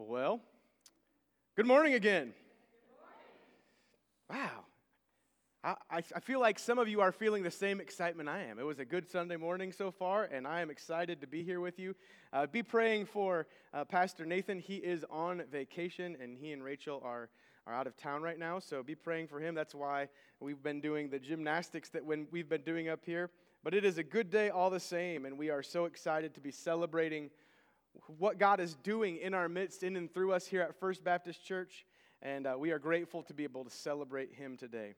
Well, good morning again. Wow. I, I, feel like some of you are feeling the same excitement I am. It was a good Sunday morning so far, and I am excited to be here with you. Uh, be praying for uh, Pastor Nathan. He is on vacation, and he and Rachel are, are out of town right now, so be praying for him. That's why we've been doing the gymnastics that when we've been doing up here. But it is a good day all the same, and we are so excited to be celebrating what God is doing in our midst, in and through us here at First Baptist Church. And uh, we are grateful to be able to celebrate Him today.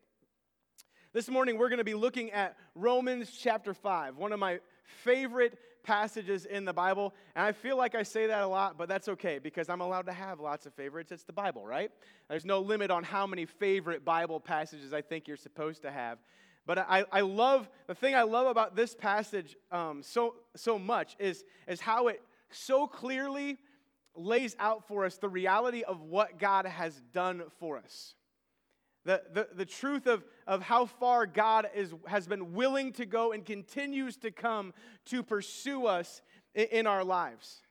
This morning, we're going to be looking at Romans chapter 5, one of my favorite passages in the Bible. And I feel like I say that a lot, but that's okay because I'm allowed to have lots of favorites. It's the Bible, right? There's no limit on how many favorite Bible passages I think you're supposed to have. But I, I love, the thing I love about this passage um, so, so much is, is how it so clearly lays out for us the reality of what God has done for us. The, the, the truth of, of how far God is, has been willing to go and continues to come to pursue us in, in our lives.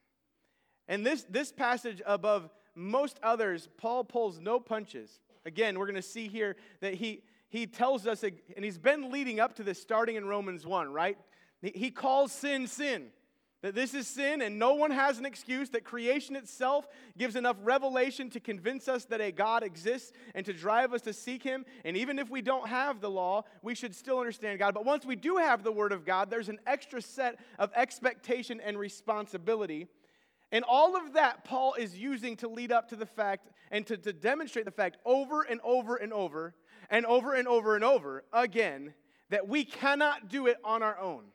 And this, this passage, above most others, Paul pulls no punches. Again, we're going to see here that he, he tells us, and he's been leading up to this starting in Romans 1, right? He calls sin sin. That this is sin and no one has an excuse, that creation itself gives enough revelation to convince us that a God exists and to drive us to seek Him. And even if we don't have the law, we should still understand God. But once we do have the Word of God, there's an extra set of expectation and responsibility. And all of that Paul is using to lead up to the fact and to, to demonstrate the fact over and over and over and over and over and over again that we cannot do it on our own.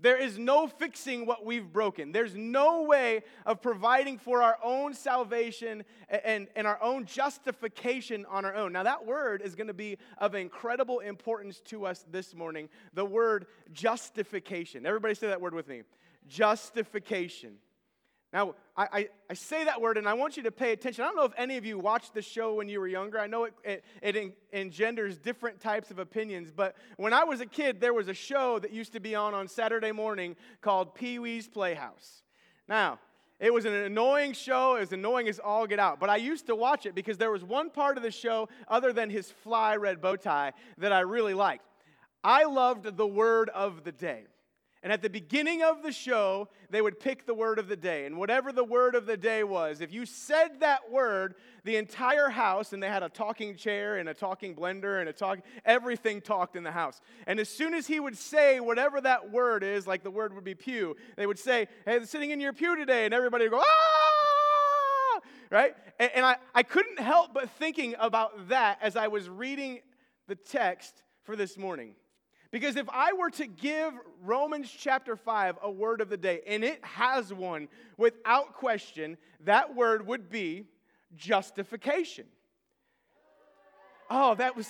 There is no fixing what we've broken. There's no way of providing for our own salvation and, and our own justification on our own. Now, that word is going to be of incredible importance to us this morning the word justification. Everybody say that word with me justification. Now, I, I, I, say that word and I want you to pay attention. I don't know if any of you watched the show when you were younger. I know it, it, it engenders different types of opinions, but when I was a kid, there was a show that used to be on on Saturday morning called Pee Wee's Playhouse. Now, it was an annoying show, as annoying as all get out, but I used to watch it because there was one part of the show, other than his fly red bow tie, that I really liked. I loved the word of the day. And at the beginning of the show, they would pick the word of the day. And whatever the word of the day was, if you said that word, the entire house, and they had a talking chair and a talking blender and a talk, everything talked in the house. And as soon as he would say whatever that word is, like the word would be pew, they would say, Hey, sitting in your pew today. And everybody would go, Ah! Right? And, and I, I couldn't help but thinking about that as I was reading the text for this morning. Because if I were to give Romans chapter 5 a word of the day, and it has one without question, that word would be justification. Oh, that was,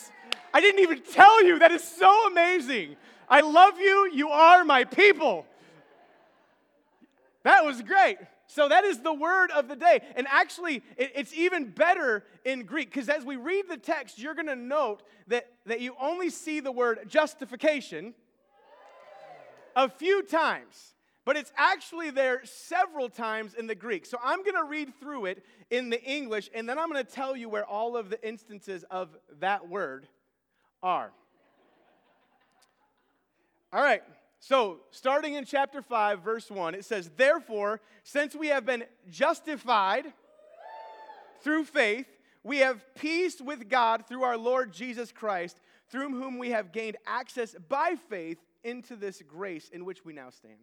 I didn't even tell you. That is so amazing. I love you. You are my people. That was great. So that is the word of the day. And actually, it's even better in Greek because as we read the text, you're going to note that, that you only see the word justification a few times, but it's actually there several times in the Greek. So I'm going to read through it in the English, and then I'm going to tell you where all of the instances of that word are. All right. So, starting in chapter 5, verse 1, it says, Therefore, since we have been justified through faith, we have peace with God through our Lord Jesus Christ, through whom we have gained access by faith into this grace in which we now stand.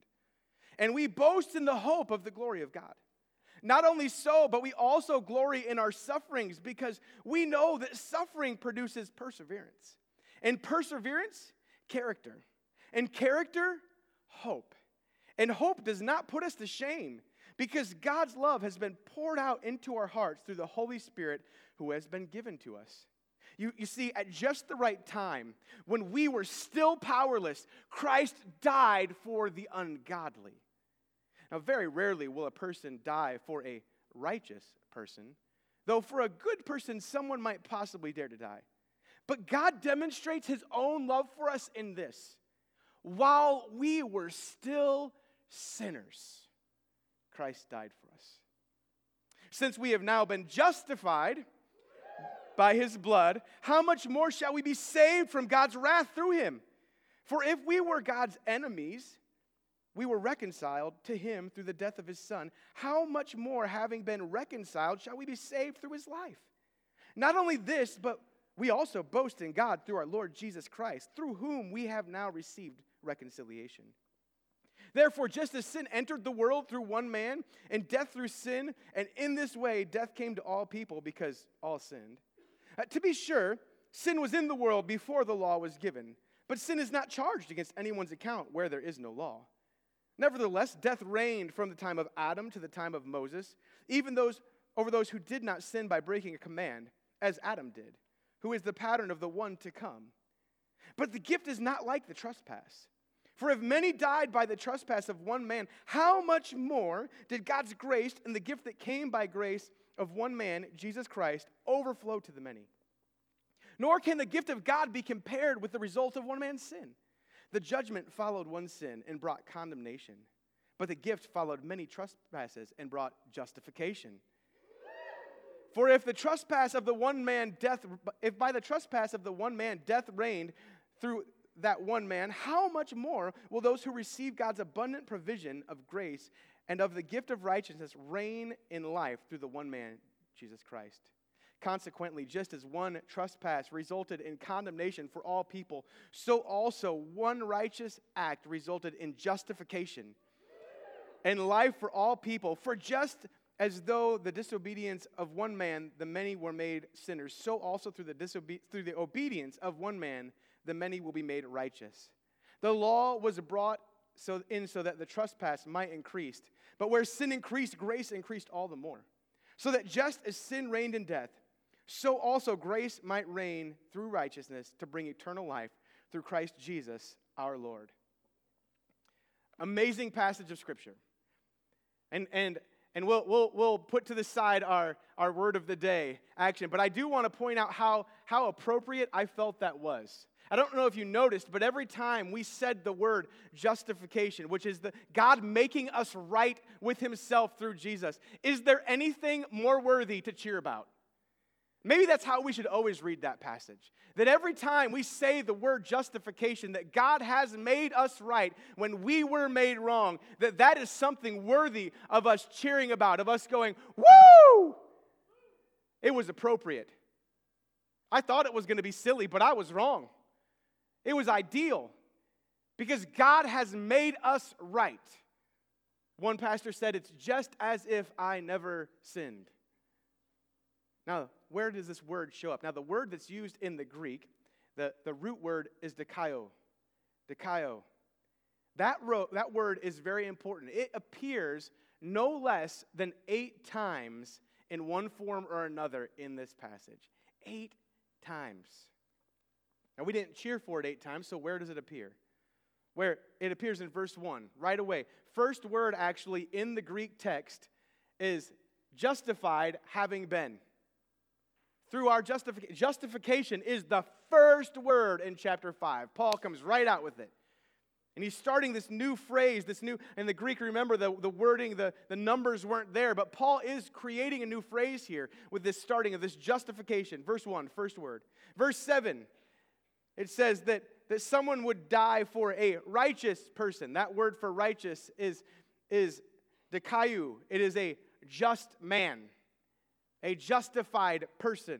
And we boast in the hope of the glory of God. Not only so, but we also glory in our sufferings because we know that suffering produces perseverance. And perseverance, character and character, hope. And hope does not put us to shame because God's love has been poured out into our hearts through the Holy Spirit who has been given to us. You, you see, at just the right time, when we were still powerless, Christ died for the ungodly. Now, very rarely will a person die for a righteous person, though for a good person, someone might possibly dare to die. But God demonstrates his own love for us in this while we were still sinners, Christ died for us. Since we have now been justified by his blood, how much more shall we be saved from God's wrath through him? For if we were God's enemies, we were reconciled to him through the death of his son. How much more, having been reconciled, shall we be saved through his life? Not only this, but we also boast in God through our Lord Jesus Christ, through whom we have now received reconciliation. Therefore, just as sin entered the world through one man, and death through sin, and in this way death came to all people because all sinned. Uh, to be sure, sin was in the world before the law was given, but sin is not charged against anyone's account where there is no law. Nevertheless, death reigned from the time of Adam to the time of Moses, even those over those who did not sin by breaking a command, as Adam did, who is the pattern of the one to come. But the gift is not like the trespass. For if many died by the trespass of one man, how much more did God's grace and the gift that came by grace of one man, Jesus Christ, overflow to the many? Nor can the gift of God be compared with the result of one man's sin. The judgment followed one sin and brought condemnation, but the gift followed many trespasses and brought justification. For if the trespass of the one man death, if by the trespass of the one man death reigned through that one man, how much more will those who receive God's abundant provision of grace and of the gift of righteousness reign in life through the one man, Jesus Christ? Consequently, just as one trespass resulted in condemnation for all people, so also one righteous act resulted in justification and life for all people. For just as though the disobedience of one man the many were made sinners, so also through the, disobe- through the obedience of one man the many will be made righteous. The law was brought so in so that the trespass might increase. But where sin increased, grace increased all the more. So that just as sin reigned in death, so also grace might reign through righteousness to bring eternal life through Christ Jesus our Lord. Amazing passage of Scripture. And, and, and we'll, we'll, we'll put to the side our, our word of the day action, but I do want to point out how, how appropriate I felt that was. I don't know if you noticed, but every time we said the word justification, which is the God making us right with himself through Jesus, is there anything more worthy to cheer about? Maybe that's how we should always read that passage. That every time we say the word justification, that God has made us right when we were made wrong, that that is something worthy of us cheering about, of us going, woo! It was appropriate. I thought it was going to be silly, but I was wrong. It was ideal because God has made us right. One pastor said, It's just as if I never sinned. Now, where does this word show up? Now, the word that's used in the Greek, the, the root word is dikaio. Dikaio. That, ro- that word is very important. It appears no less than eight times in one form or another in this passage. Eight times. Now, we didn't cheer for it eight times, so where does it appear? Where it appears in verse 1, right away. First word actually in the Greek text is justified having been through our justification. Justification is the first word in chapter 5. Paul comes right out with it. And he's starting this new phrase, this new, in the Greek, remember the, the wording, the, the numbers weren't there, but Paul is creating a new phrase here with this starting of this justification. Verse 1, first word. Verse 7, it says that, that someone would die for a righteous person. That word for righteous is, is dikayu, it is a just man a justified person.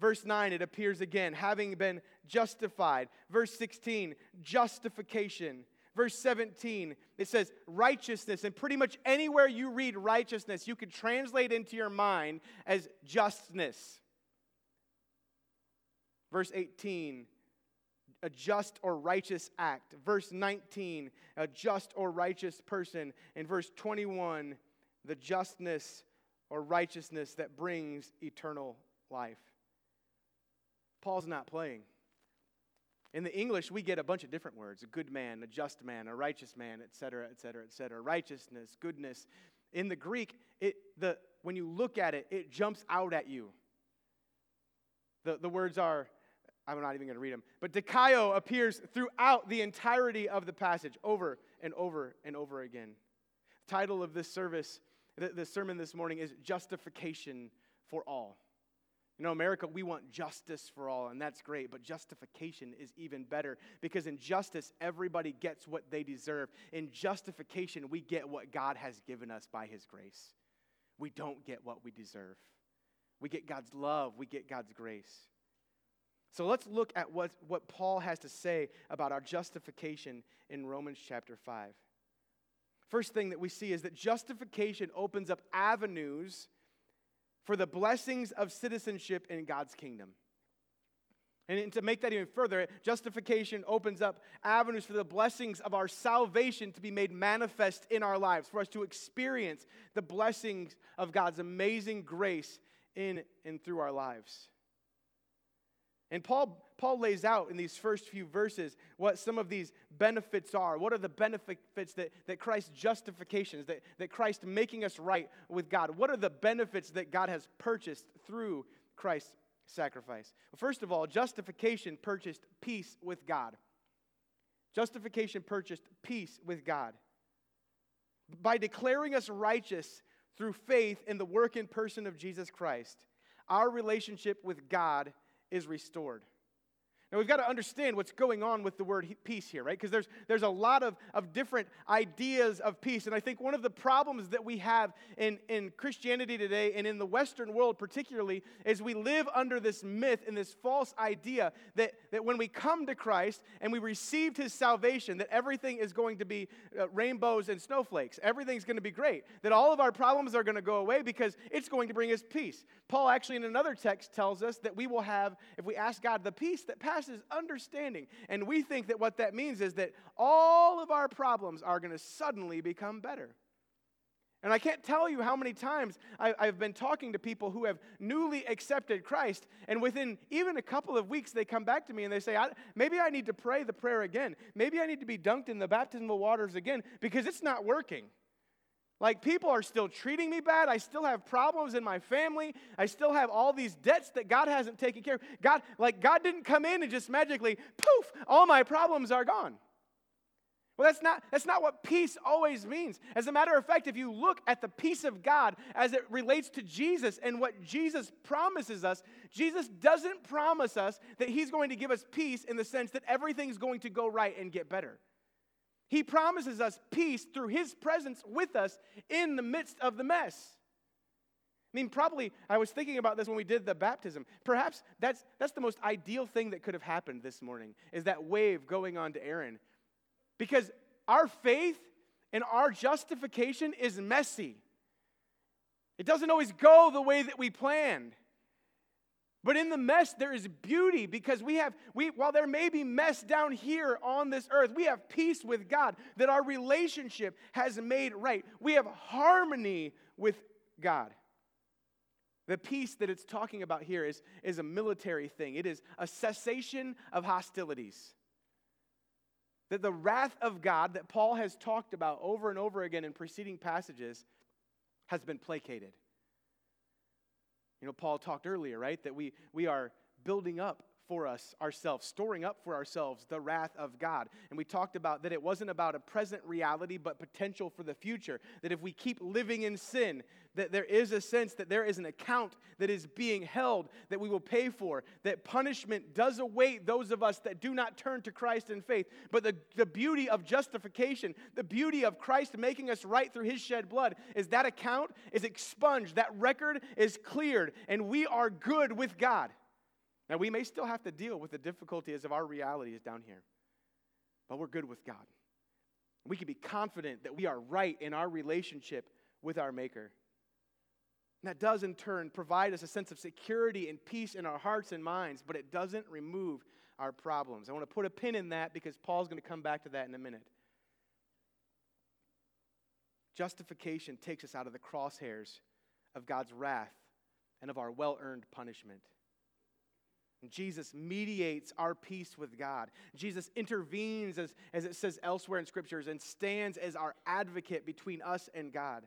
Verse 9, it appears again, having been justified. Verse 16, justification. Verse 17, it says righteousness. And pretty much anywhere you read righteousness, you could translate into your mind as justness. Verse 18, a just or righteous act. Verse 19, a just or righteous person. And verse 21, the justness or righteousness that brings eternal life. Paul's not playing. In the English, we get a bunch of different words a good man, a just man, a righteous man, etc., etc., etc. Righteousness, goodness. In the Greek, it, the, when you look at it, it jumps out at you. The, the words are, I'm not even going to read them, but dikaio appears throughout the entirety of the passage, over and over and over again. The title of this service the, the sermon this morning is justification for all. You know, America, we want justice for all, and that's great, but justification is even better because in justice, everybody gets what they deserve. In justification, we get what God has given us by His grace. We don't get what we deserve. We get God's love, we get God's grace. So let's look at what, what Paul has to say about our justification in Romans chapter 5. First thing that we see is that justification opens up avenues for the blessings of citizenship in God's kingdom. And to make that even further, justification opens up avenues for the blessings of our salvation to be made manifest in our lives, for us to experience the blessings of God's amazing grace in and through our lives. And Paul, Paul lays out in these first few verses what some of these benefits are. What are the benefits that, that Christ's justifications, that, that Christ making us right with God? What are the benefits that God has purchased through Christ's sacrifice? Well, first of all, justification purchased peace with God. Justification purchased peace with God. By declaring us righteous through faith in the work and person of Jesus Christ, our relationship with God is restored. Now, we've got to understand what's going on with the word peace here, right? Because there's, there's a lot of, of different ideas of peace. And I think one of the problems that we have in, in Christianity today and in the Western world particularly is we live under this myth and this false idea that, that when we come to Christ and we received his salvation, that everything is going to be uh, rainbows and snowflakes. Everything's going to be great. That all of our problems are going to go away because it's going to bring us peace. Paul actually in another text tells us that we will have, if we ask God, the peace that passes passes understanding. And we think that what that means is that all of our problems are going to suddenly become better. And I can't tell you how many times I, have been talking to people who have newly accepted Christ, and within even a couple of weeks, they come back to me and they say, Maybe I need to pray the prayer again. Maybe I need to be dunked in the baptismal waters again because it's not working. Like, people are still treating me bad. I still have problems in my family. I still have all these debts that God hasn't taken care of. God, like, God didn't come in and just magically, poof, all my problems are gone. Well, that's not, that's not what peace always means. As a matter of fact, if you look at the peace of God as it relates to Jesus and what Jesus promises us, Jesus doesn't promise us that He's going to give us peace in the sense that everything's going to go right and get better. He promises us peace through His presence with us in the midst of the mess. I mean, probably, I was thinking about this when we did the baptism. Perhaps that's, that's the most ideal thing that could have happened this morning, is that wave going on to Aaron. Because our faith and our justification is messy. It doesn't always go the way that we planned. But in the mess, there is beauty because we have, we, while there may be mess down here on this earth, we have peace with God, that our relationship has made right. We have harmony with God. The peace that it's talking about here is, is a military thing, it is a cessation of hostilities. That the wrath of God that Paul has talked about over and over again in preceding passages has been placated. You know, Paul talked earlier, right, that we, we are building up for us ourselves, storing up for ourselves the wrath of God. And we talked about that it wasn't about a present reality, but potential for the future. That if we keep living in sin, that there is a sense that there is an account that is being held that we will pay for, that punishment does await those of us that do not turn to Christ in faith. But the, the beauty of justification, the beauty of Christ making us right through his shed blood, is that account is expunged, that record is cleared, and we are good with God. Now, we may still have to deal with the difficulties of our realities down here, but we're good with God. We can be confident that we are right in our relationship with our Maker. And that does, in turn, provide us a sense of security and peace in our hearts and minds, but it doesn't remove our problems. I want to put a pin in that because Paul's going to come back to that in a minute. Justification takes us out of the crosshairs of God's wrath and of our well earned punishment. Jesus mediates our peace with God. Jesus intervenes, as, as it says elsewhere in scriptures, and stands as our advocate between us and God.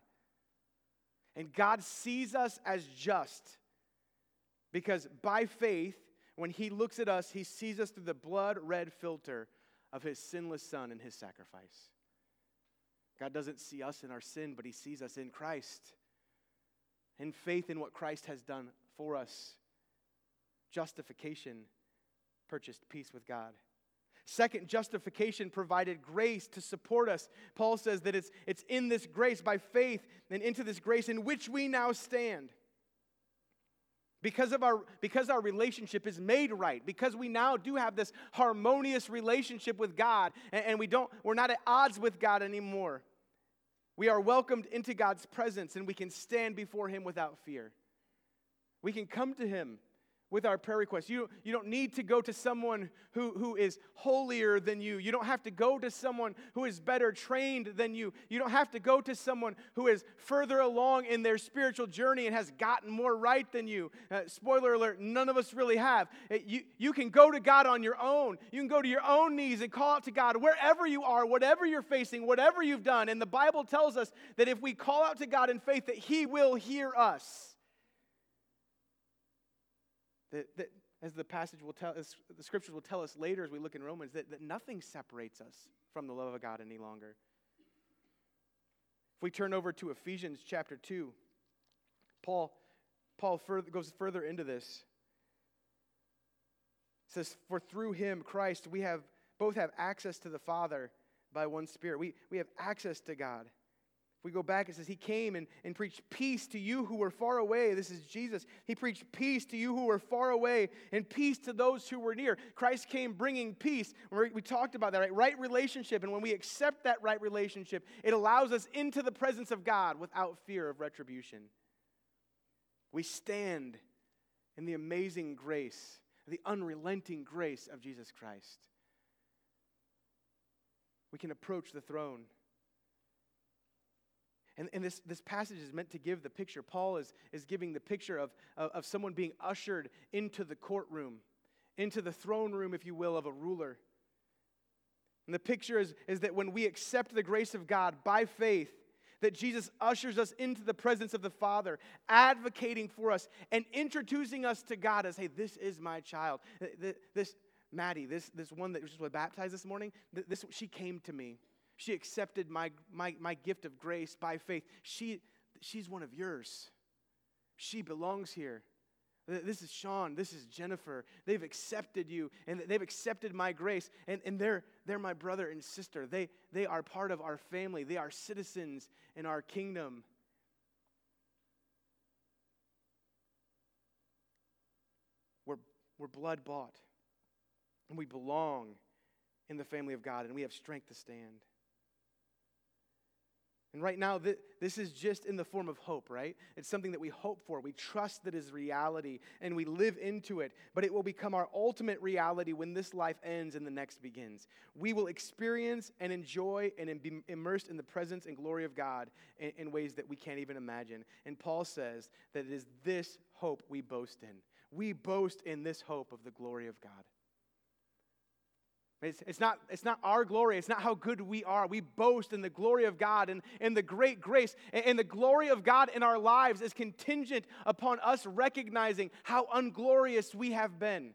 And God sees us as just because by faith, when He looks at us, He sees us through the blood red filter of His sinless Son and His sacrifice. God doesn't see us in our sin, but He sees us in Christ. In faith in what Christ has done for us, justification purchased peace with God. Second, justification provided grace to support us. Paul says that it's, it's in this grace, by faith, and into this grace in which we now stand. Because, of our, because our relationship is made right, because we now do have this harmonious relationship with God, and, and we don't, we're not at odds with God anymore. We are welcomed into God's presence, and we can stand before Him without fear. We can come to Him with our prayer requests. You, you don't need to go to someone who, who is holier than you. You don't have to go to someone who is better trained than you. You don't have to go to someone who is further along in their spiritual journey and has gotten more right than you. Uh, spoiler alert, none of us really have. Uh, you, you can go to God on your own. You can go to your own knees and call out to God wherever you are, whatever you're facing, whatever you've done. And the Bible tells us that if we call out to God in faith, that He will hear us. That, that as the passage will tell, as the scriptures will tell us later as we look in Romans, that, that nothing separates us from the love of God any longer. If we turn over to Ephesians chapter 2, Paul, Paul goes further into this. It says, For through him, Christ, we have both have access to the Father by one Spirit. We, we have access to God we go back, it says, He came and, and preached peace to you who were far away. This is Jesus. He preached peace to you who were far away and peace to those who were near. Christ came bringing peace. We talked about that, right? Right relationship. And when we accept that right relationship, it allows us into the presence of God without fear of retribution. We stand in the amazing grace, the unrelenting grace of Jesus Christ. We can approach the throne and, and this, this passage is meant to give the picture. Paul is, is giving the picture of, of, of someone being ushered into the courtroom, into the throne room, if you will, of a ruler. And the picture is, is that when we accept the grace of God by faith, that Jesus ushers us into the presence of the Father, advocating for us and introducing us to God as, hey, this is my child. This, Maddie, this, this one that was baptized this morning, this, she came to me. She accepted my, my, my gift of grace by faith. She, she's one of yours. She belongs here. This is Sean. This is Jennifer. They've accepted you and they've accepted my grace. And, and they're, they're my brother and sister. They, they are part of our family, they are citizens in our kingdom. We're, we're blood bought, and we belong in the family of God, and we have strength to stand. And right now, th- this is just in the form of hope, right? It's something that we hope for. We trust that is reality and we live into it, but it will become our ultimate reality when this life ends and the next begins. We will experience and enjoy and be immersed in the presence and glory of God in, in ways that we can't even imagine. And Paul says that it is this hope we boast in. We boast in this hope of the glory of God. It's, it's, not, it's not our glory. It's not how good we are. We boast in the glory of God and, and the great grace. And, and the glory of God in our lives is contingent upon us recognizing how unglorious we have been.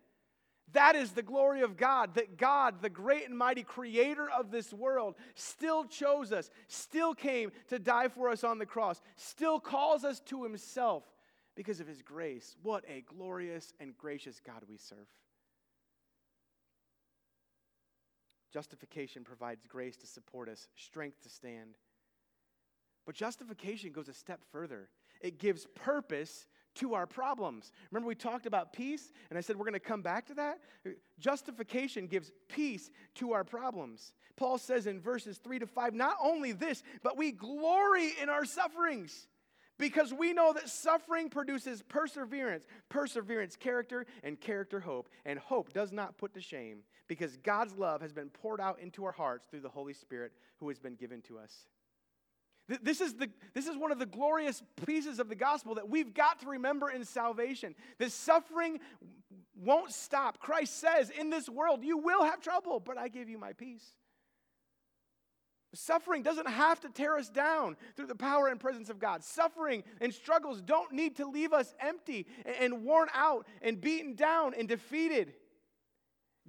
That is the glory of God, that God, the great and mighty creator of this world, still chose us, still came to die for us on the cross, still calls us to himself because of his grace. What a glorious and gracious God we serve. Justification provides grace to support us, strength to stand. But justification goes a step further. It gives purpose to our problems. Remember, we talked about peace, and I said we're going to come back to that? Justification gives peace to our problems. Paul says in verses 3 to 5 not only this, but we glory in our sufferings because we know that suffering produces perseverance, perseverance, character, and character, hope. And hope does not put to shame because God's love has been poured out into our hearts through the Holy Spirit who has been given to us. This is, the, this is one of the glorious pieces of the gospel that we've got to remember in salvation. That suffering won't stop. Christ says, In this world, you will have trouble, but I give you my peace. Suffering doesn't have to tear us down through the power and presence of God. Suffering and struggles don't need to leave us empty and worn out and beaten down and defeated.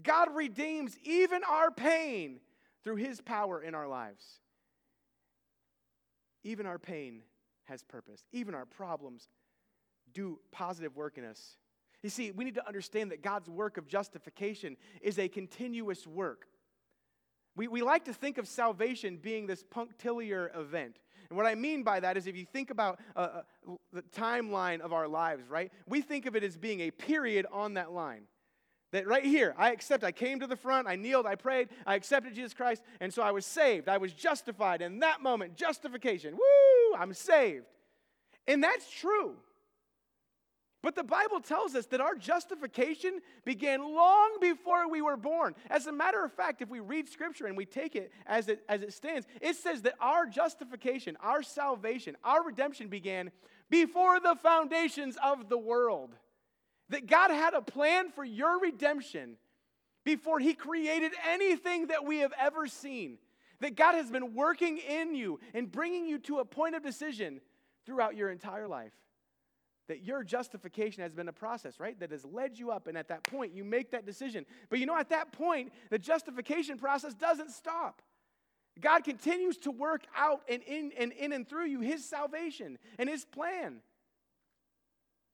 God redeems even our pain through his power in our lives. even our pain has purpose, even our problems do positive work in us. You see, we need to understand that God's work of justification is a continuous work. We, we like to think of salvation being this punctiliar event. And what I mean by that is if you think about uh, uh, the timeline of our lives, right? We think of it as being a period on that line. That right here, I accept, I came to the front, I kneeled, I prayed, I accepted Jesus Christ, and so I was saved. I was justified. In that moment, justification. Woo! I'm saved. And that's true. But the Bible tells us that our justification began long before we were born. As a matter of fact, if we read Scripture and we take it as it, as it stands, it says that our justification, our salvation, our redemption began before the foundations of the world. That God had a plan for your redemption before He created anything that we have ever seen. That God has been working in you and bringing you to a point of decision throughout your entire life that your justification has been a process, right? That has led you up, and at that point, you make that decision. But you know, at that point, the justification process doesn't stop. God continues to work out and in and in and through you his salvation and his plan.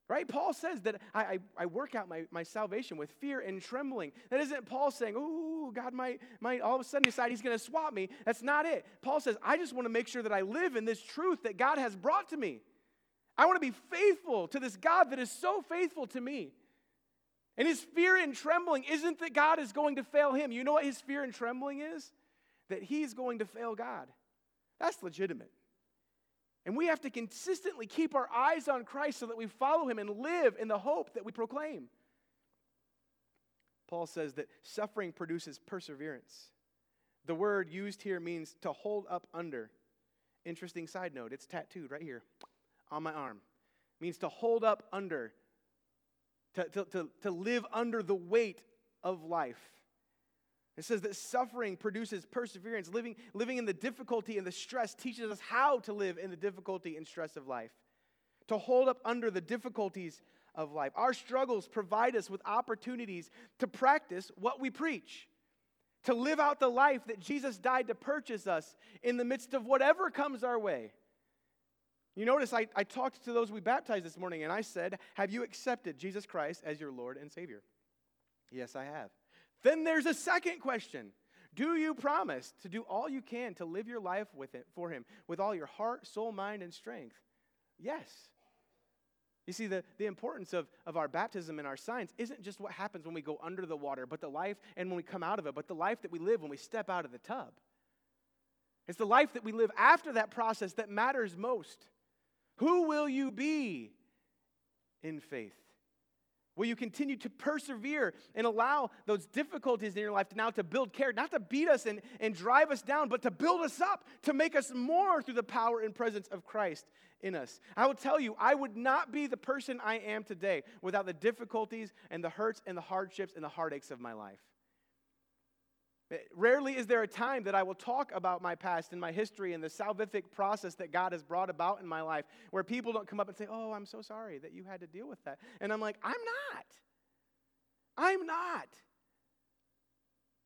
Right? Paul says that I, I, I, work out my, my salvation with fear and trembling. That isn't Paul saying, oh, God might, might all of a sudden decide he's going to swap me. That's not it. Paul says, I just want to make sure that I live in this truth that God has brought to me. I want to be faithful to this God that is so faithful to me. And his fear and trembling isn't that God is going to fail him. You know what his fear and trembling is? That he's going to fail God. That's legitimate. And we have to consistently keep our eyes on Christ so that we follow him and live in the hope that we proclaim. Paul says that suffering produces perseverance. The word used here means to hold up under. Interesting side note, it's tattooed right here on my arm. It means to hold up under, to, to, to, to live under the weight of life. It says that suffering produces perseverance. Living, living in the difficulty and the stress teaches us how to live in the difficulty and stress of life, to hold up under the difficulties of life. Our struggles provide us with opportunities to practice what we preach, to live out the life that Jesus died to purchase us in the midst of whatever comes our way. You notice I, I talked to those we baptized this morning and I said, Have you accepted Jesus Christ as your Lord and Savior? Yes, I have. Then there's a second question Do you promise to do all you can to live your life with it, for Him with all your heart, soul, mind, and strength? Yes. You see, the, the importance of, of our baptism and our signs isn't just what happens when we go under the water, but the life and when we come out of it, but the life that we live when we step out of the tub. It's the life that we live after that process that matters most. Who will you be in faith? Will you continue to persevere and allow those difficulties in your life now to build character, not to beat us and, and drive us down, but to build us up, to make us more through the power and presence of Christ in us? I will tell you, I would not be the person I am today without the difficulties and the hurts and the hardships and the heartaches of my life. Eh, rarely is there a time that I will talk about my past and my history and the salvific process that God has brought about in my life where people don't come up and say, Oh, I'm so sorry that you had to deal with that. And I'm like, I'm not. I'm not.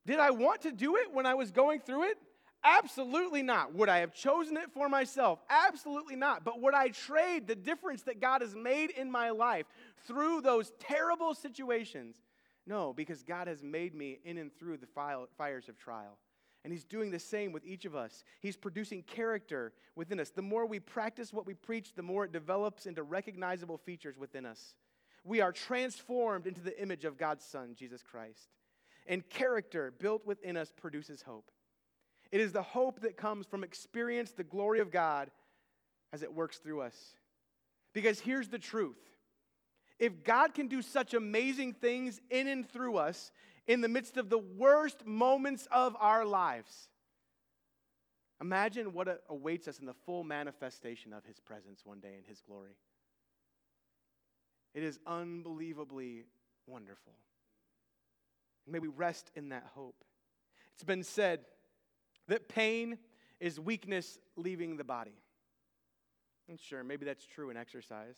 Did I want to do it when I was going through it? Absolutely not. Would I have chosen it for myself? Absolutely not. But would I trade the difference that God has made in my life through those terrible situations no, because God has made me in and through the fires of trial. And He's doing the same with each of us. He's producing character within us. The more we practice what we preach, the more it develops into recognizable features within us. We are transformed into the image of God's Son, Jesus Christ. And character built within us produces hope. It is the hope that comes from experience the glory of God as it works through us. Because here's the truth if God can do such amazing things in and through us in the midst of the worst moments of our lives, imagine what awaits us in the full manifestation of His presence one day in His glory. It is unbelievably wonderful. May we rest in that hope. It's been said that pain is weakness leaving the body. And sure, maybe that's true in exercise.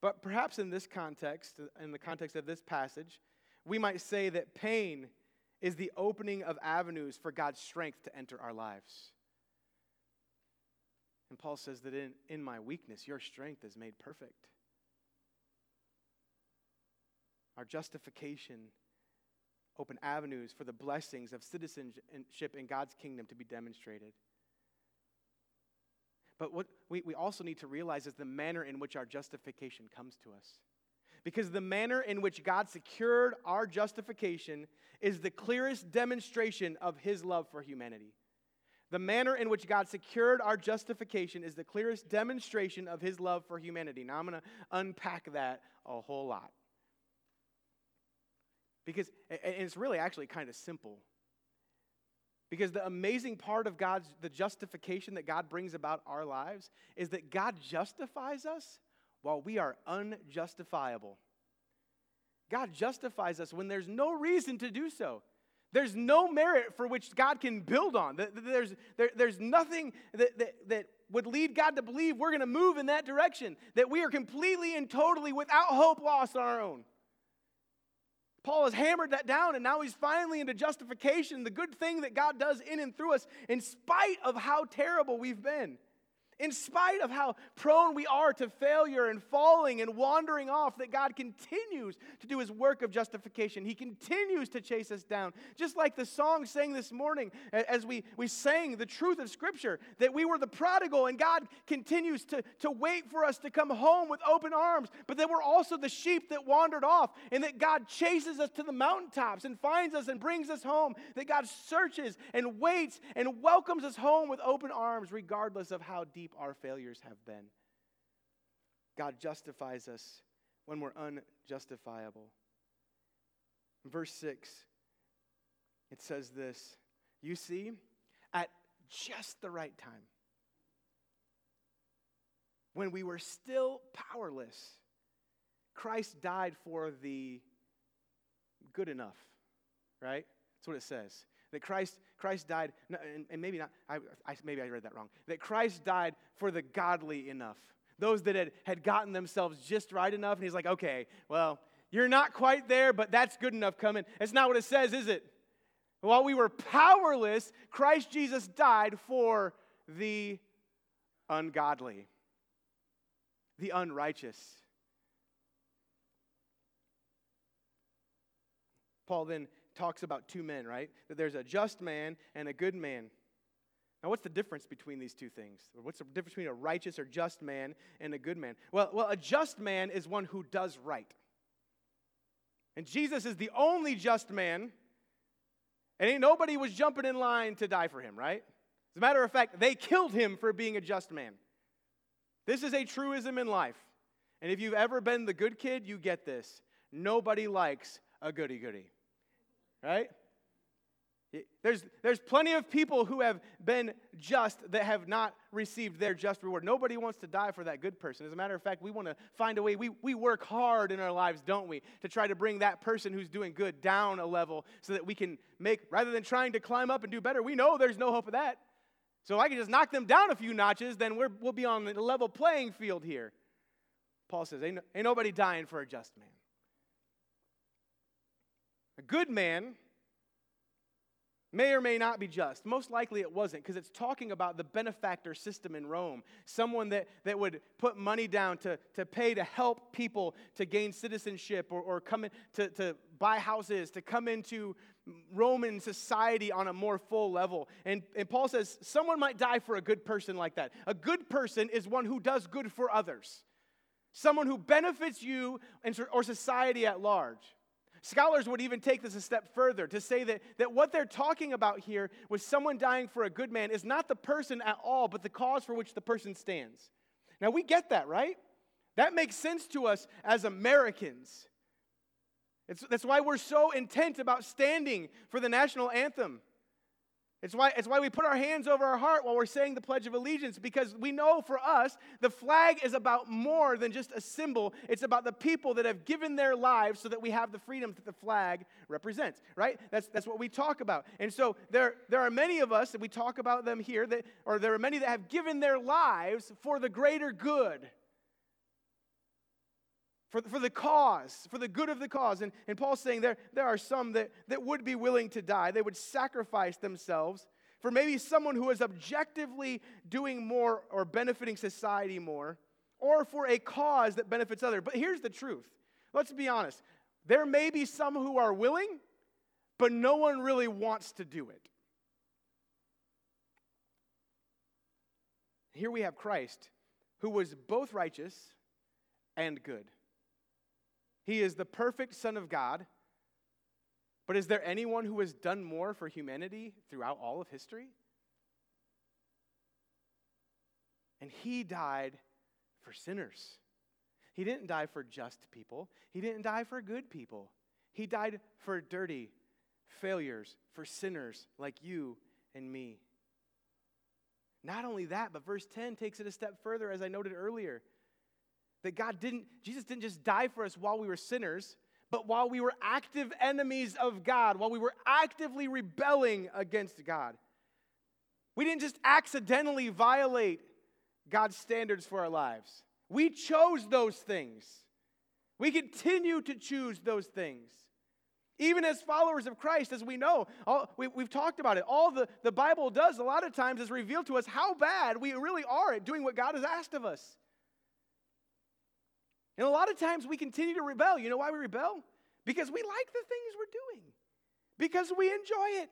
But perhaps in this context, in the context of this passage, we might say that pain is the opening of avenues for God's strength to enter our lives. And Paul says that in, in my weakness, your strength is made perfect. Our justification open avenues for the blessings of citizenship in God's kingdom to be demonstrated. But what we, we also need to realize is the manner in which our justification comes to us. Because the manner in which God secured our justification is the clearest demonstration of his love for humanity. The manner in which God secured our justification is the clearest demonstration of his love for humanity. Now, I'm going to unpack that a whole lot. Because it's really actually kind of simple. Because the amazing part of God's, the justification that God brings about our lives is that God justifies us while we are unjustifiable. God justifies us when there's no reason to do so. There's no merit for which God can build on. There's, there, there's nothing that, that, that would lead God to believe we're going to move in that direction, that we are completely and totally without hope lost on our own. Paul has hammered that down, and now he's finally into justification, the good thing that God does in and through us, in spite of how terrible we've been. In spite of how prone we are to failure and falling and wandering off, that God continues to do his work of justification. He continues to chase us down. Just like the song sang this morning as we, we sang the truth of Scripture, that we were the prodigal and God continues to, to wait for us to come home with open arms, but that we're also the sheep that wandered off and that God chases us to the mountaintops and finds us and brings us home. That God searches and waits and welcomes us home with open arms, regardless of how deep deep our failures have been. God justifies us when we're unjustifiable. verse 6, it says this You see, at just the right time, when we were still powerless, Christ died for the good enough, right? That's what it says. That Christ, Christ died, and, maybe not, I, I, maybe I read that wrong. That Christ died for the godly enough. Those that had, had gotten themselves just right enough. And he's like, okay, well, you're not quite there, but that's good enough coming. It's not what it says, is it? While we were powerless, Christ Jesus died for the ungodly, the unrighteous. Paul then talks about two men, right? That there's a just man and a good man. Now, what's the difference between these two things? What's the difference between a righteous or just man and a good man? Well, well, a just man is one who does right. And Jesus is the only just man, and ain't nobody was jumping in line to die for him, right? As a matter of fact, they killed him for being a just man. This is a truism in life. And if you've ever been the good kid, you get this. Nobody likes a goody goody right? There's, there's plenty of people who have been just that have not received their just reward. Nobody wants to die for that good person. As a matter of fact, we want to find a way. We, we work hard in our lives, don't we, to try to bring that person who's doing good down a level so that we can make, rather than trying to climb up and do better, we know there's no hope of that. So if I can just knock them down a few notches, then we're, we'll be on the level playing field here. Paul says, ain't, ain't nobody dying for a just man. A good man may or may not be just. Most likely it wasn't because it's talking about the benefactor system in Rome. Someone that, that would put money down to, to pay to help people to gain citizenship or, or come in to, to buy houses, to come into Roman society on a more full level. And, and Paul says someone might die for a good person like that. A good person is one who does good for others, someone who benefits you and, or society at large. Scholars would even take this a step further to say that, that what they're talking about here with someone dying for a good man is not the person at all, but the cause for which the person stands. Now, we get that, right? That makes sense to us as Americans. It's, that's why we're so intent about standing for the national anthem. It's why, it's why we put our hands over our heart while we're saying the Pledge of Allegiance, because we know for us, the flag is about more than just a symbol. It's about the people that have given their lives so that we have the freedoms that the flag represents, right? That's, that's what we talk about. And so there, there are many of us that we talk about them here, that, or there are many that have given their lives for the greater good for, for the cause, for the good of the cause. And, and Paul's saying there, there are some that, that would be willing to die. They would sacrifice themselves for maybe someone who is objectively doing more or benefiting society more, or for a cause that benefits others. But here's the truth let's be honest. There may be some who are willing, but no one really wants to do it. Here we have Christ, who was both righteous and good. He is the perfect Son of God. But is there anyone who has done more for humanity throughout all of history? And he died for sinners. He didn't die for just people, he didn't die for good people. He died for dirty failures, for sinners like you and me. Not only that, but verse 10 takes it a step further, as I noted earlier. That God didn't, Jesus didn't just die for us while we were sinners, but while we were active enemies of God, while we were actively rebelling against God. We didn't just accidentally violate God's standards for our lives. We chose those things. We continue to choose those things. Even as followers of Christ, as we know, all, we, have talked about it, all the, the Bible does a lot of times is reveal to us how bad we really are at doing what God has asked of us. And a lot of times we continue to rebel. You know why we rebel? Because we like the things we're doing, because we enjoy it.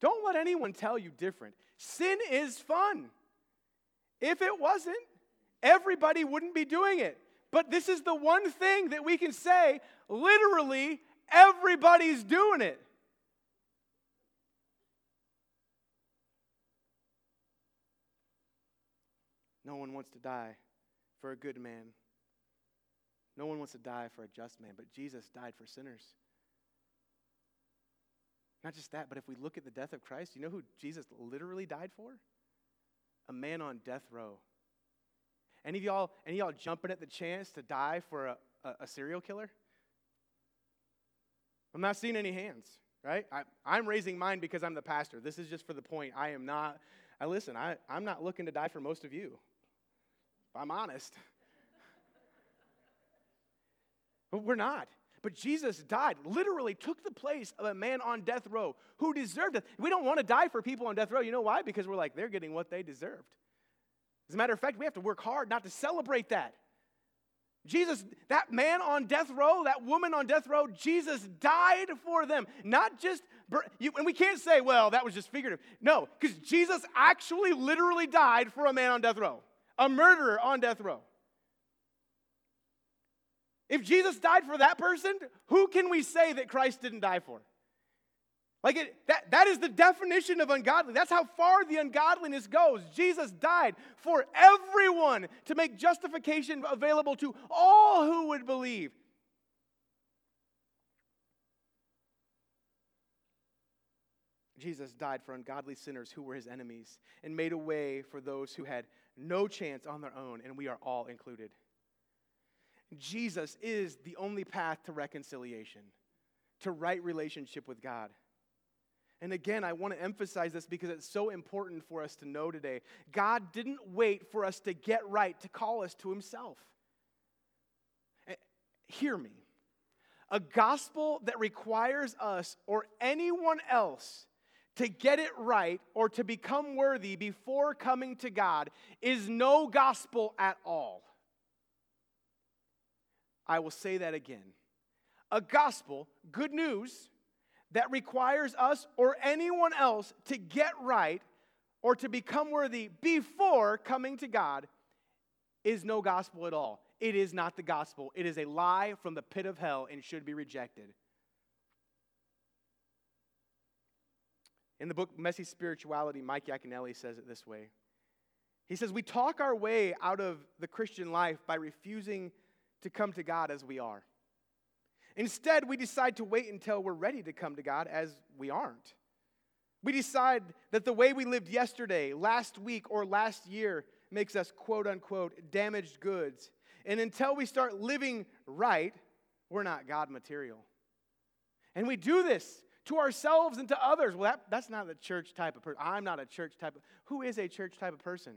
Don't let anyone tell you different. Sin is fun. If it wasn't, everybody wouldn't be doing it. But this is the one thing that we can say literally everybody's doing it. No one wants to die for a good man. No one wants to die for a just man, but Jesus died for sinners. Not just that, but if we look at the death of Christ, you know who Jesus literally died for? A man on death row. Any of y'all, any of y'all jumping at the chance to die for a, a, a serial killer? I'm not seeing any hands, right? I, I'm raising mine because I'm the pastor. This is just for the point. I am not, I listen, I, I'm not looking to die for most of you. If I'm honest. But we're not. But Jesus died, literally took the place of a man on death row who deserved it. We don't want to die for people on death row. You know why? Because we're like, they're getting what they deserved. As a matter of fact, we have to work hard not to celebrate that. Jesus, that man on death row, that woman on death row, Jesus died for them. Not just, and we can't say, well, that was just figurative. No, because Jesus actually literally died for a man on death row, a murderer on death row. If Jesus died for that person, who can we say that Christ didn't die for? Like it, that, that is the definition of ungodly. That's how far the ungodliness goes. Jesus died for everyone to make justification available to all who would believe. Jesus died for ungodly sinners who were his enemies and made a way for those who had no chance on their own, and we are all included. Jesus is the only path to reconciliation, to right relationship with God. And again, I want to emphasize this because it's so important for us to know today. God didn't wait for us to get right to call us to Himself. Eh, hear me. A gospel that requires us or anyone else to get it right or to become worthy before coming to God is no gospel at all. I will say that again. A gospel, good news, that requires us or anyone else to get right or to become worthy before coming to God is no gospel at all. It is not the gospel. It is a lie from the pit of hell and should be rejected. In the book Messy Spirituality, Mike Yaconelli says it this way. He says, We talk our way out of the Christian life by refusing to come to God as we are. Instead, we decide to wait until we're ready to come to God as we aren't. We decide that the way we lived yesterday, last week, or last year makes us quote unquote damaged goods. And until we start living right, we're not God material. And we do this to ourselves and to others. Well, that, that's not a church type of person. I'm not a church type of who is a church type of person?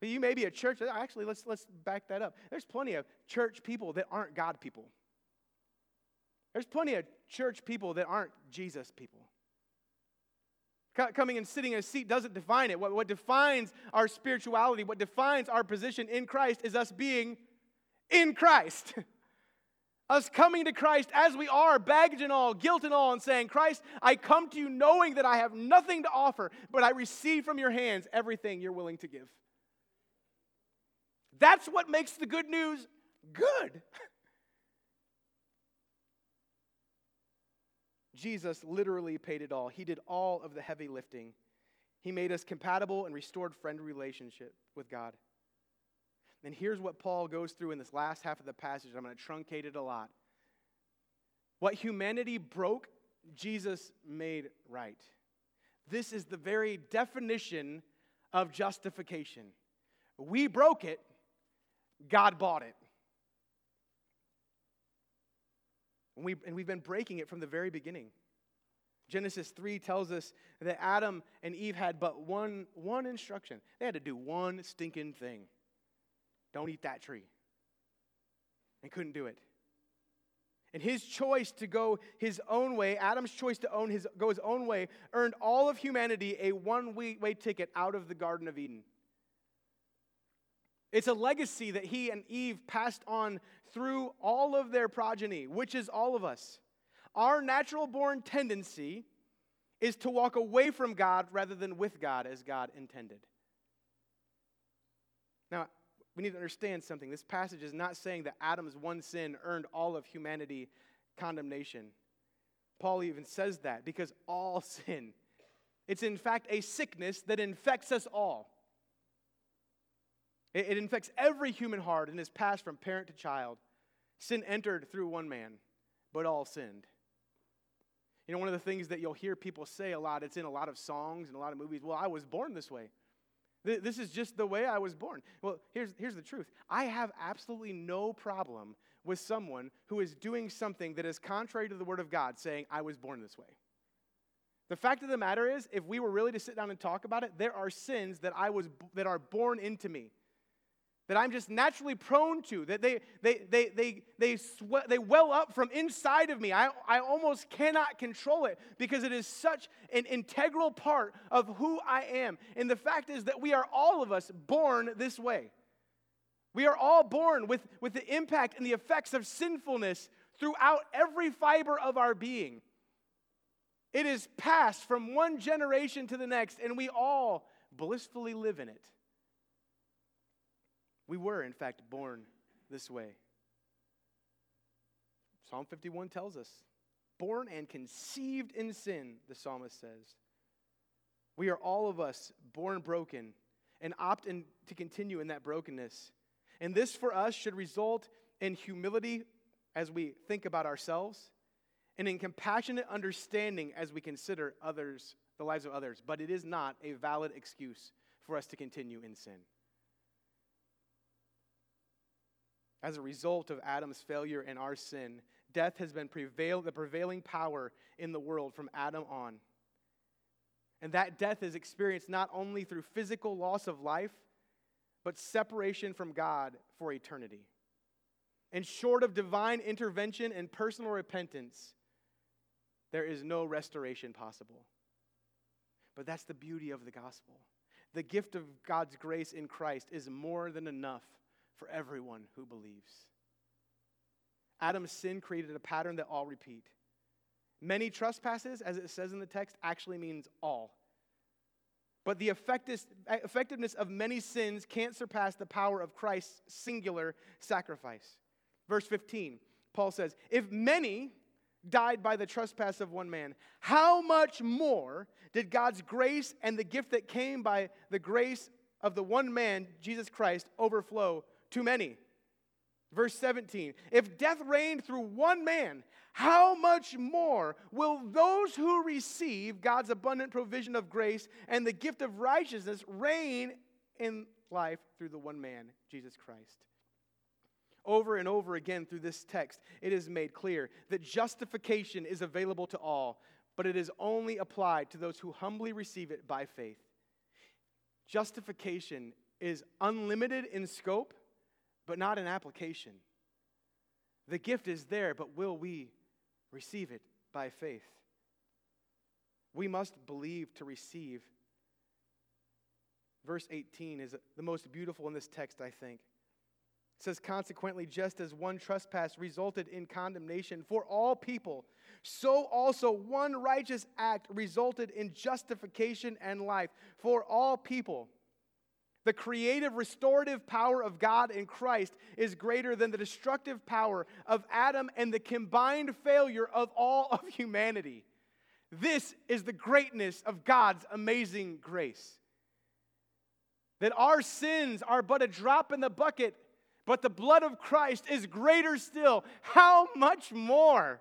But you may be a church. Actually, let's let's back that up. There's plenty of church people that aren't God people. There's plenty of church people that aren't Jesus people. Coming and sitting in a seat doesn't define it. What, what defines our spirituality, what defines our position in Christ, is us being in Christ. us coming to Christ as we are, baggage and all, guilt and all, and saying, Christ, I come to you knowing that I have nothing to offer, but I receive from your hands everything you're willing to give. That's what makes the good news good. Jesus literally paid it all. He did all of the heavy lifting. He made us compatible and restored friend relationship with God. And here's what Paul goes through in this last half of the passage. I'm going to truncate it a lot. What humanity broke, Jesus made right. This is the very definition of justification. We broke it, God bought it. And, we, and we've been breaking it from the very beginning. Genesis 3 tells us that Adam and Eve had but one, one instruction. They had to do one stinking thing don't eat that tree. And couldn't do it. And his choice to go his own way, Adam's choice to own his, go his own way, earned all of humanity a one way ticket out of the Garden of Eden. It's a legacy that he and Eve passed on through all of their progeny, which is all of us. Our natural born tendency is to walk away from God rather than with God as God intended. Now, we need to understand something. This passage is not saying that Adam's one sin earned all of humanity condemnation. Paul even says that because all sin, it's in fact a sickness that infects us all. It, it infects every human heart and is passed from parent to child. Sin entered through one man, but all sinned. You know, one of the things that you'll hear people say a lot, it's in a lot of songs and a lot of movies. Well, I was born this way. This is just the way I was born. Well, here's, here's the truth I have absolutely no problem with someone who is doing something that is contrary to the Word of God, saying, I was born this way. The fact of the matter is, if we were really to sit down and talk about it, there are sins that, I was, that are born into me that I'm just naturally prone to, that they, they, they, they, they, swe- they well up from inside of me. I, I almost cannot control it because it is such an integral part of who I am. And the fact is that we are all of us born this way. We are all born with, with the impact and the effects of sinfulness throughout every fiber of our being. It is passed from one generation to the next, and we all blissfully live in it. We were, in fact, born this way. Psalm 51 tells us born and conceived in sin, the psalmist says. We are all of us born broken and opt in to continue in that brokenness. And this for us should result in humility as we think about ourselves and in compassionate understanding as we consider others, the lives of others. But it is not a valid excuse for us to continue in sin. As a result of Adam's failure and our sin, death has been prevail- the prevailing power in the world from Adam on. And that death is experienced not only through physical loss of life, but separation from God for eternity. And short of divine intervention and personal repentance, there is no restoration possible. But that's the beauty of the gospel. The gift of God's grace in Christ is more than enough for everyone who believes. Adam's sin created a pattern that all repeat. Many trespasses, as it says in the text, actually means all. But the effectiveness of many sins can't surpass the power of Christ's singular sacrifice. Verse 15, Paul says, If many died by the trespass of one man, how much more did God's grace and the gift that came by the grace of the one man, Jesus Christ, overflow to many. Verse 17 If death reigned through one man, how much more will those who receive God's abundant provision of grace and the gift of righteousness reign in life through the one man, Jesus Christ? Over and over again through this text, it is made clear that justification is available to all, but it is only applied to those who humbly receive it by faith. Justification is unlimited in scope but not an application. The gift is there, but will we receive it by faith? We must believe to receive. Verse 18 is the most beautiful in this text, I think. It says, Consequently, just as one trespass resulted in condemnation for all people, so also one righteous act resulted in justification and life for all people. The creative, restorative power of God in Christ is greater than the destructive power of Adam and the combined failure of all of humanity. This is the greatness of God's amazing grace. That our sins are but a drop in the bucket, but the blood of Christ is greater still. How much more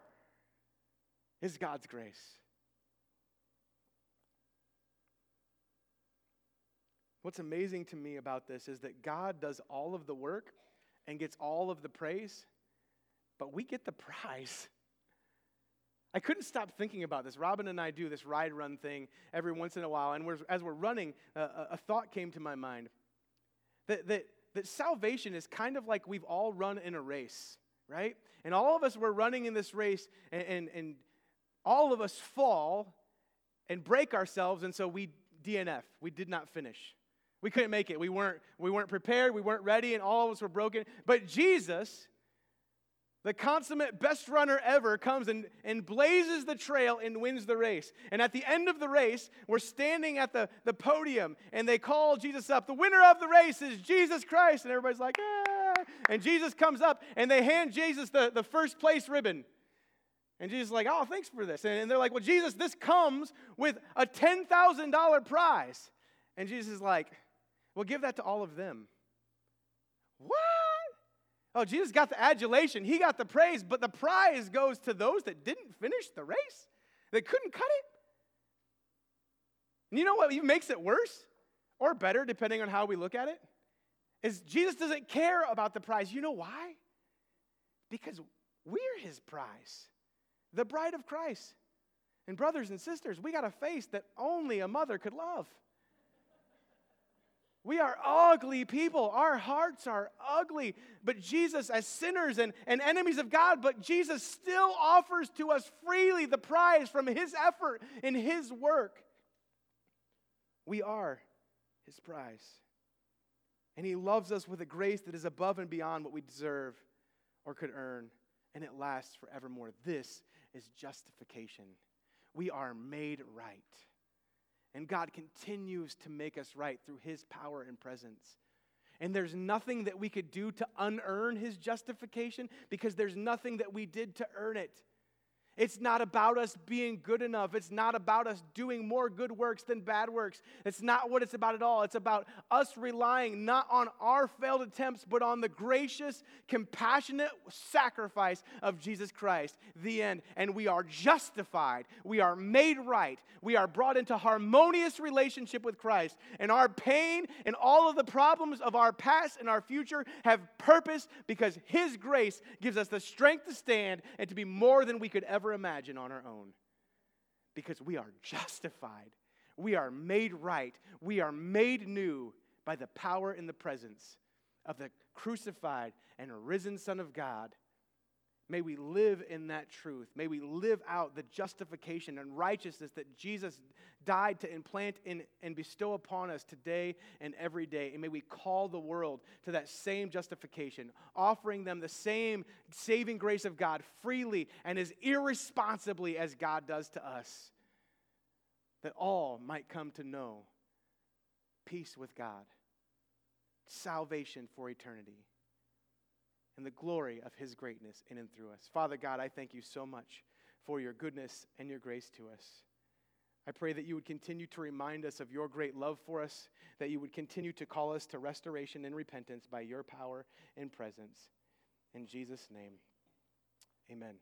is God's grace? What's amazing to me about this is that God does all of the work and gets all of the praise, but we get the prize. I couldn't stop thinking about this. Robin and I do this ride run thing every once in a while, and we're, as we're running, a thought came to my mind that, that, that salvation is kind of like we've all run in a race, right? And all of us were running in this race, and, and, and all of us fall and break ourselves, and so we DNF. We did not finish. We couldn't make it. We weren't, we weren't prepared, we weren't ready, and all of us were broken. But Jesus, the consummate best runner ever, comes and, and blazes the trail and wins the race. And at the end of the race, we're standing at the, the podium and they call Jesus up. The winner of the race is Jesus Christ. And everybody's like, ah. And Jesus comes up and they hand Jesus the, the first place ribbon. And Jesus is like, oh, thanks for this. And they're like, well, Jesus, this comes with a $10,000 prize. And Jesus is like, well, give that to all of them. What? Oh, Jesus got the adulation, he got the praise, but the prize goes to those that didn't finish the race, that couldn't cut it. And you know what even makes it worse or better, depending on how we look at it? Is Jesus doesn't care about the prize. You know why? Because we're his prize, the bride of Christ. And, brothers and sisters, we got a face that only a mother could love. We are ugly people. Our hearts are ugly. But Jesus, as sinners and, and enemies of God, but Jesus still offers to us freely the prize from his effort in his work. We are his prize. And he loves us with a grace that is above and beyond what we deserve or could earn, and it lasts forevermore. This is justification. We are made right. And God continues to make us right through His power and presence. And there's nothing that we could do to unearn His justification because there's nothing that we did to earn it. It's not about us being good enough. It's not about us doing more good works than bad works. It's not what it's about at all. It's about us relying not on our failed attempts, but on the gracious, compassionate sacrifice of Jesus Christ, the end. And we are justified. We are made right. We are brought into harmonious relationship with Christ. And our pain and all of the problems of our past and our future have purpose because His grace gives us the strength to stand and to be more than we could ever ever imagine on our own. Because we are justified, we are made right, we are made new by the power and the presence of the crucified and risen Son of God. May we live in that truth. May we live out the justification and righteousness that Jesus died to implant in, and bestow upon us today and every day. And may we call the world to that same justification, offering them the same saving grace of God freely and as irresponsibly as God does to us, that all might come to know peace with God, salvation for eternity and the glory of his greatness in and through us. Father God, I thank you so much for your goodness and your grace to us. I pray that you would continue to remind us of your great love for us, that you would continue to call us to restoration and repentance by your power and presence. In Jesus' name, amen.